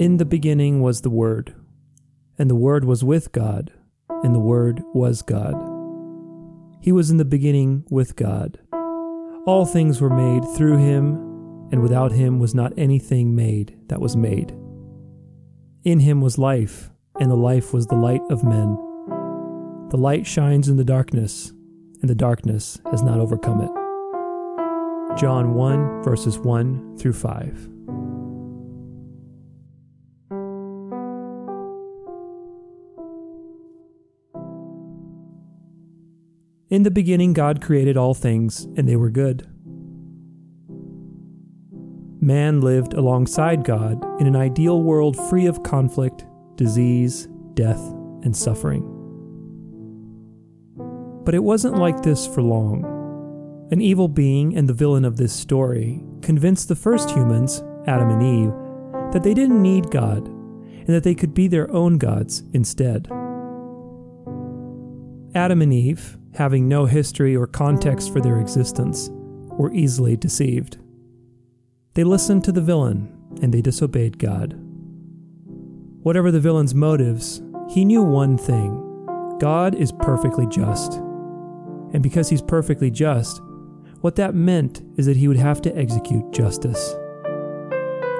In the beginning was the Word, and the Word was with God, and the Word was God. He was in the beginning with God. All things were made through him, and without him was not anything made that was made. In him was life, and the life was the light of men. The light shines in the darkness, and the darkness has not overcome it. John 1, verses 1 through 5. In the beginning, God created all things, and they were good. Man lived alongside God in an ideal world free of conflict, disease, death, and suffering. But it wasn't like this for long. An evil being and the villain of this story convinced the first humans, Adam and Eve, that they didn't need God and that they could be their own gods instead. Adam and Eve, having no history or context for their existence, were easily deceived. They listened to the villain and they disobeyed God. Whatever the villain's motives, he knew one thing God is perfectly just. And because he's perfectly just, what that meant is that he would have to execute justice.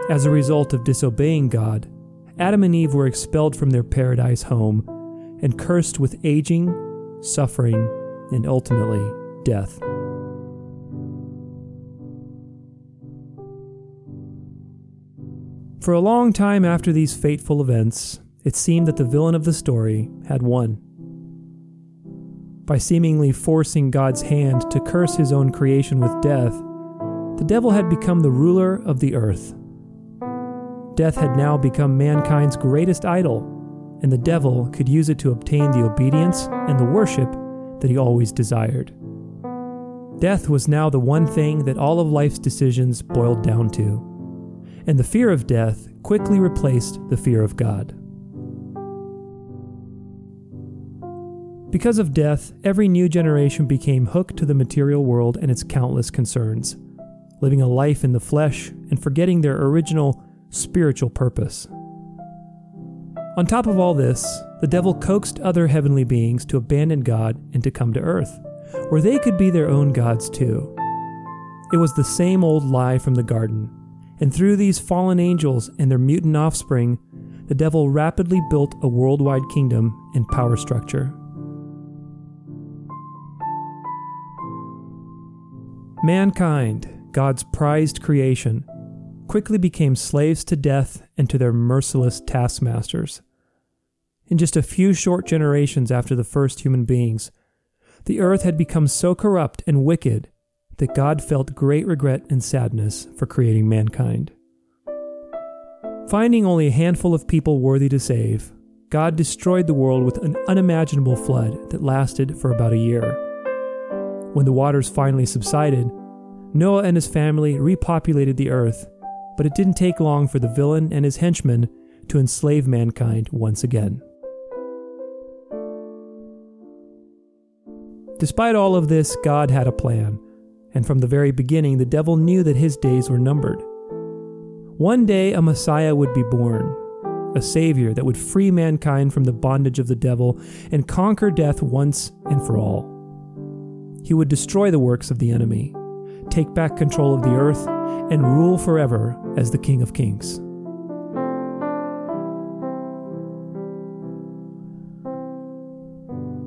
As a result of disobeying God, Adam and Eve were expelled from their paradise home and cursed with aging, suffering, and ultimately death. For a long time after these fateful events, it seemed that the villain of the story had won. By seemingly forcing God's hand to curse his own creation with death, the devil had become the ruler of the earth. Death had now become mankind's greatest idol, and the devil could use it to obtain the obedience and the worship that he always desired. Death was now the one thing that all of life's decisions boiled down to, and the fear of death quickly replaced the fear of God. Because of death, every new generation became hooked to the material world and its countless concerns, living a life in the flesh and forgetting their original spiritual purpose. On top of all this, the devil coaxed other heavenly beings to abandon God and to come to earth, where they could be their own gods too. It was the same old lie from the garden, and through these fallen angels and their mutant offspring, the devil rapidly built a worldwide kingdom and power structure. Mankind, God's prized creation, quickly became slaves to death and to their merciless taskmasters in just a few short generations after the first human beings, the earth had become so corrupt and wicked that God felt great regret and sadness for creating mankind. Finding only a handful of people worthy to save, God destroyed the world with an unimaginable flood that lasted for about a year. When the waters finally subsided, Noah and his family repopulated the earth, but it didn't take long for the villain and his henchmen to enslave mankind once again. Despite all of this, God had a plan, and from the very beginning, the devil knew that his days were numbered. One day, a Messiah would be born, a Savior that would free mankind from the bondage of the devil and conquer death once and for all. He would destroy the works of the enemy, take back control of the earth, and rule forever as the King of Kings.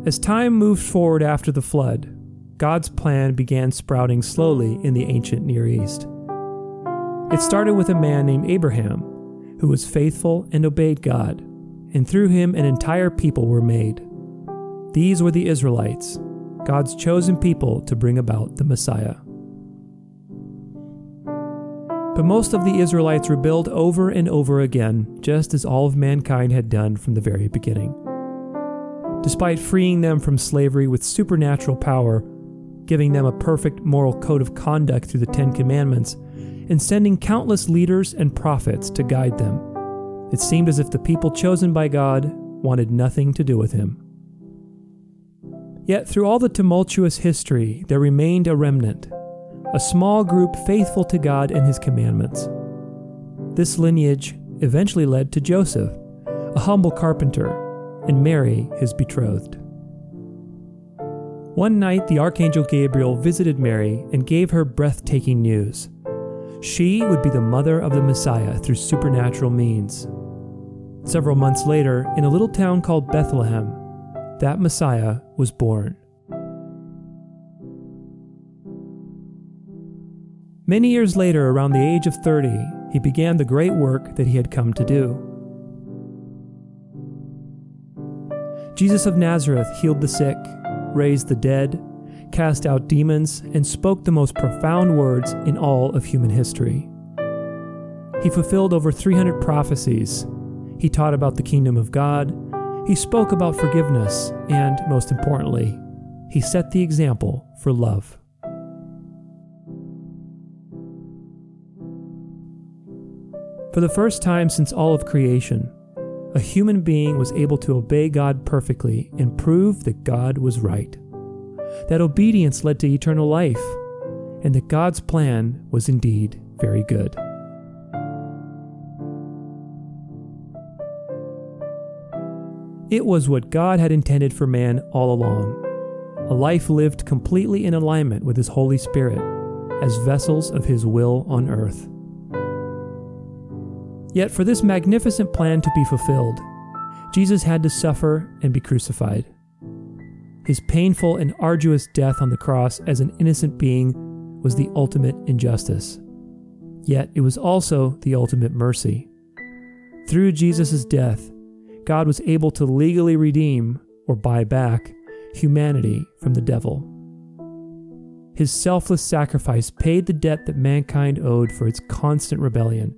As time moved forward after the flood, God's plan began sprouting slowly in the ancient Near East. It started with a man named Abraham, who was faithful and obeyed God, and through him an entire people were made. These were the Israelites, God's chosen people to bring about the Messiah. But most of the Israelites rebelled over and over again, just as all of mankind had done from the very beginning despite freeing them from slavery with supernatural power, giving them a perfect moral code of conduct through the Ten Commandments, and sending countless leaders and prophets to guide them. It seemed as if the people chosen by God wanted nothing to do with him. Yet, through all the tumultuous history, there remained a remnant, a small group faithful to God and His commandments. This lineage eventually led to Joseph, a humble carpenter, and Mary, his betrothed. One night, the Archangel Gabriel visited Mary and gave her breathtaking news. She would be the mother of the Messiah through supernatural means. Several months later, in a little town called Bethlehem, that Messiah was born. Many years later, around the age of 30, he began the great work that he had come to do. Jesus of Nazareth healed the sick, raised the dead, cast out demons, and spoke the most profound words in all of human history. He fulfilled over 300 prophecies. He taught about the kingdom of God. He spoke about forgiveness. And, most importantly, he set the example for love. For the first time since all of creation, a human being was able to obey God perfectly and prove that God was right. That obedience led to eternal life, and that God's plan was indeed very good. It was what God had intended for man all along a life lived completely in alignment with His Holy Spirit as vessels of His will on earth. Yet, for this magnificent plan to be fulfilled, Jesus had to suffer and be crucified. His painful and arduous death on the cross as an innocent being was the ultimate injustice. Yet it was also the ultimate mercy. Through Jesus' death, God was able to legally redeem, or buy back, humanity from the devil. His selfless sacrifice paid the debt that mankind owed for its constant rebellion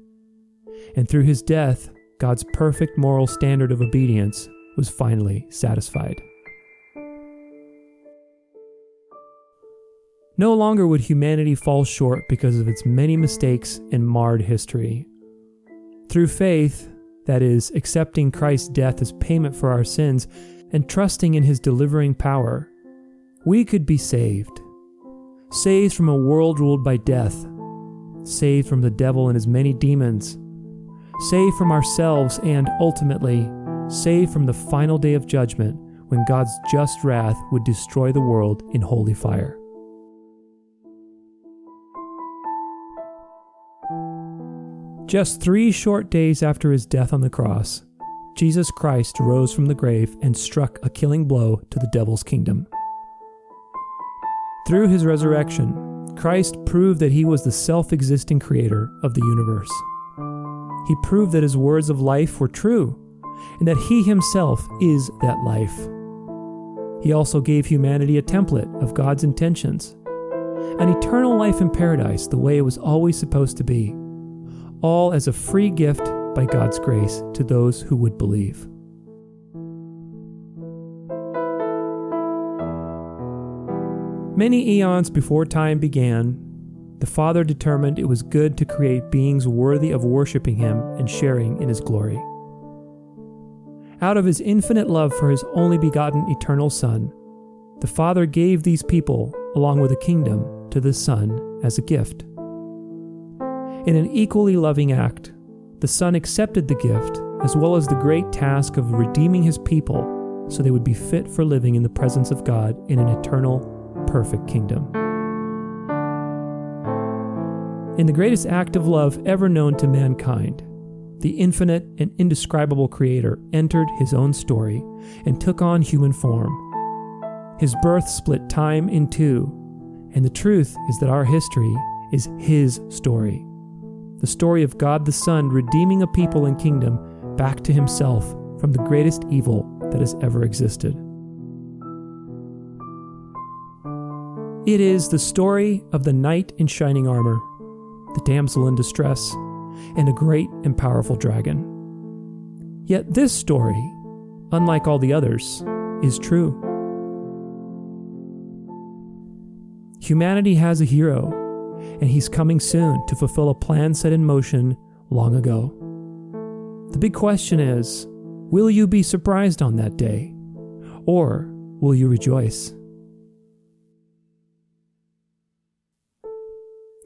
and through his death, God's perfect moral standard of obedience was finally satisfied. No longer would humanity fall short because of its many mistakes and marred history. Through faith, that is, accepting Christ's death as payment for our sins and trusting in his delivering power, we could be saved. Saved from a world ruled by death, saved from the devil and his many demons, saved from ourselves, and ultimately, save from the final day of judgment when God's just wrath would destroy the world in holy fire. Just three short days after his death on the cross, Jesus Christ rose from the grave and struck a killing blow to the devil's kingdom. Through his resurrection, Christ proved that he was the self existing creator of the universe he proved that his words of life were true, and that he himself is that life. He also gave humanity a template of God's intentions an eternal life in paradise the way it was always supposed to be, all as a free gift by God's grace to those who would believe. Many eons before time began, the Father determined it was good to create beings worthy of worshiping Him and sharing in His glory. Out of His infinite love for His only begotten eternal Son, the Father gave these people, along with a kingdom, to the Son as a gift. In an equally loving act, the Son accepted the gift as well as the great task of redeeming His people so they would be fit for living in the presence of God in an eternal, perfect kingdom. In the greatest act of love ever known to mankind, the infinite and indescribable Creator entered his own story and took on human form. His birth split time in two, and the truth is that our history is his story. The story of God the Son redeeming a people and kingdom back to himself from the greatest evil that has ever existed. It is the story of the knight in shining armor the damsel in distress, and a great and powerful dragon. Yet this story, unlike all the others, is true. Humanity has a hero, and he's coming soon to fulfill a plan set in motion long ago. The big question is will you be surprised on that day, or will you rejoice?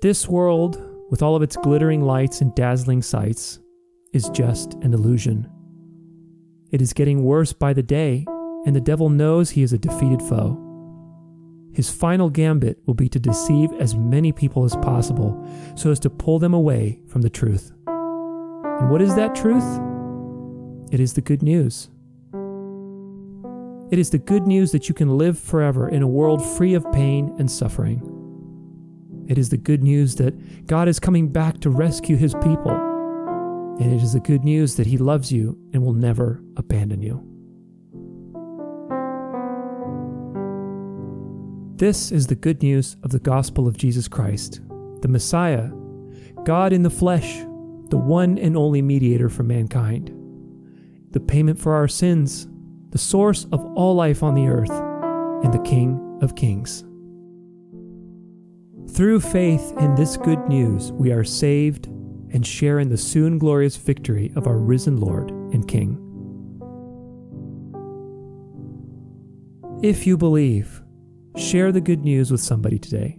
This world with all of its glittering lights and dazzling sights, is just an illusion. It is getting worse by the day, and the devil knows he is a defeated foe. His final gambit will be to deceive as many people as possible so as to pull them away from the truth. And what is that truth? It is the good news. It is the good news that you can live forever in a world free of pain and suffering. It is the good news that God is coming back to rescue his people. And it is the good news that he loves you and will never abandon you. This is the good news of the gospel of Jesus Christ, the Messiah, God in the flesh, the one and only mediator for mankind, the payment for our sins the source of all life on the earth, and the King of Kings. Through faith in this good news, we are saved and share in the soon glorious victory of our risen Lord and King. If you believe, share the good news with somebody today.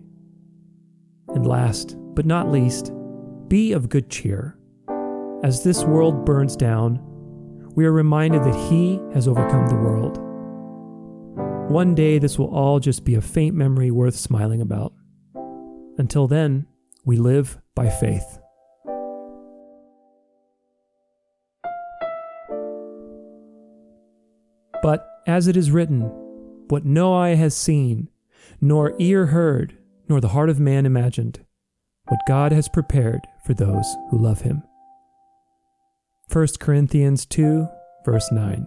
And last but not least, be of good cheer. As this world burns down, we are reminded that He has overcome the world. One day, this will all just be a faint memory worth smiling about. Until then, we live by faith. But as it is written, what no eye has seen, nor ear heard, nor the heart of man imagined, what God has prepared for those who love him. 1 Corinthians 2, verse 9.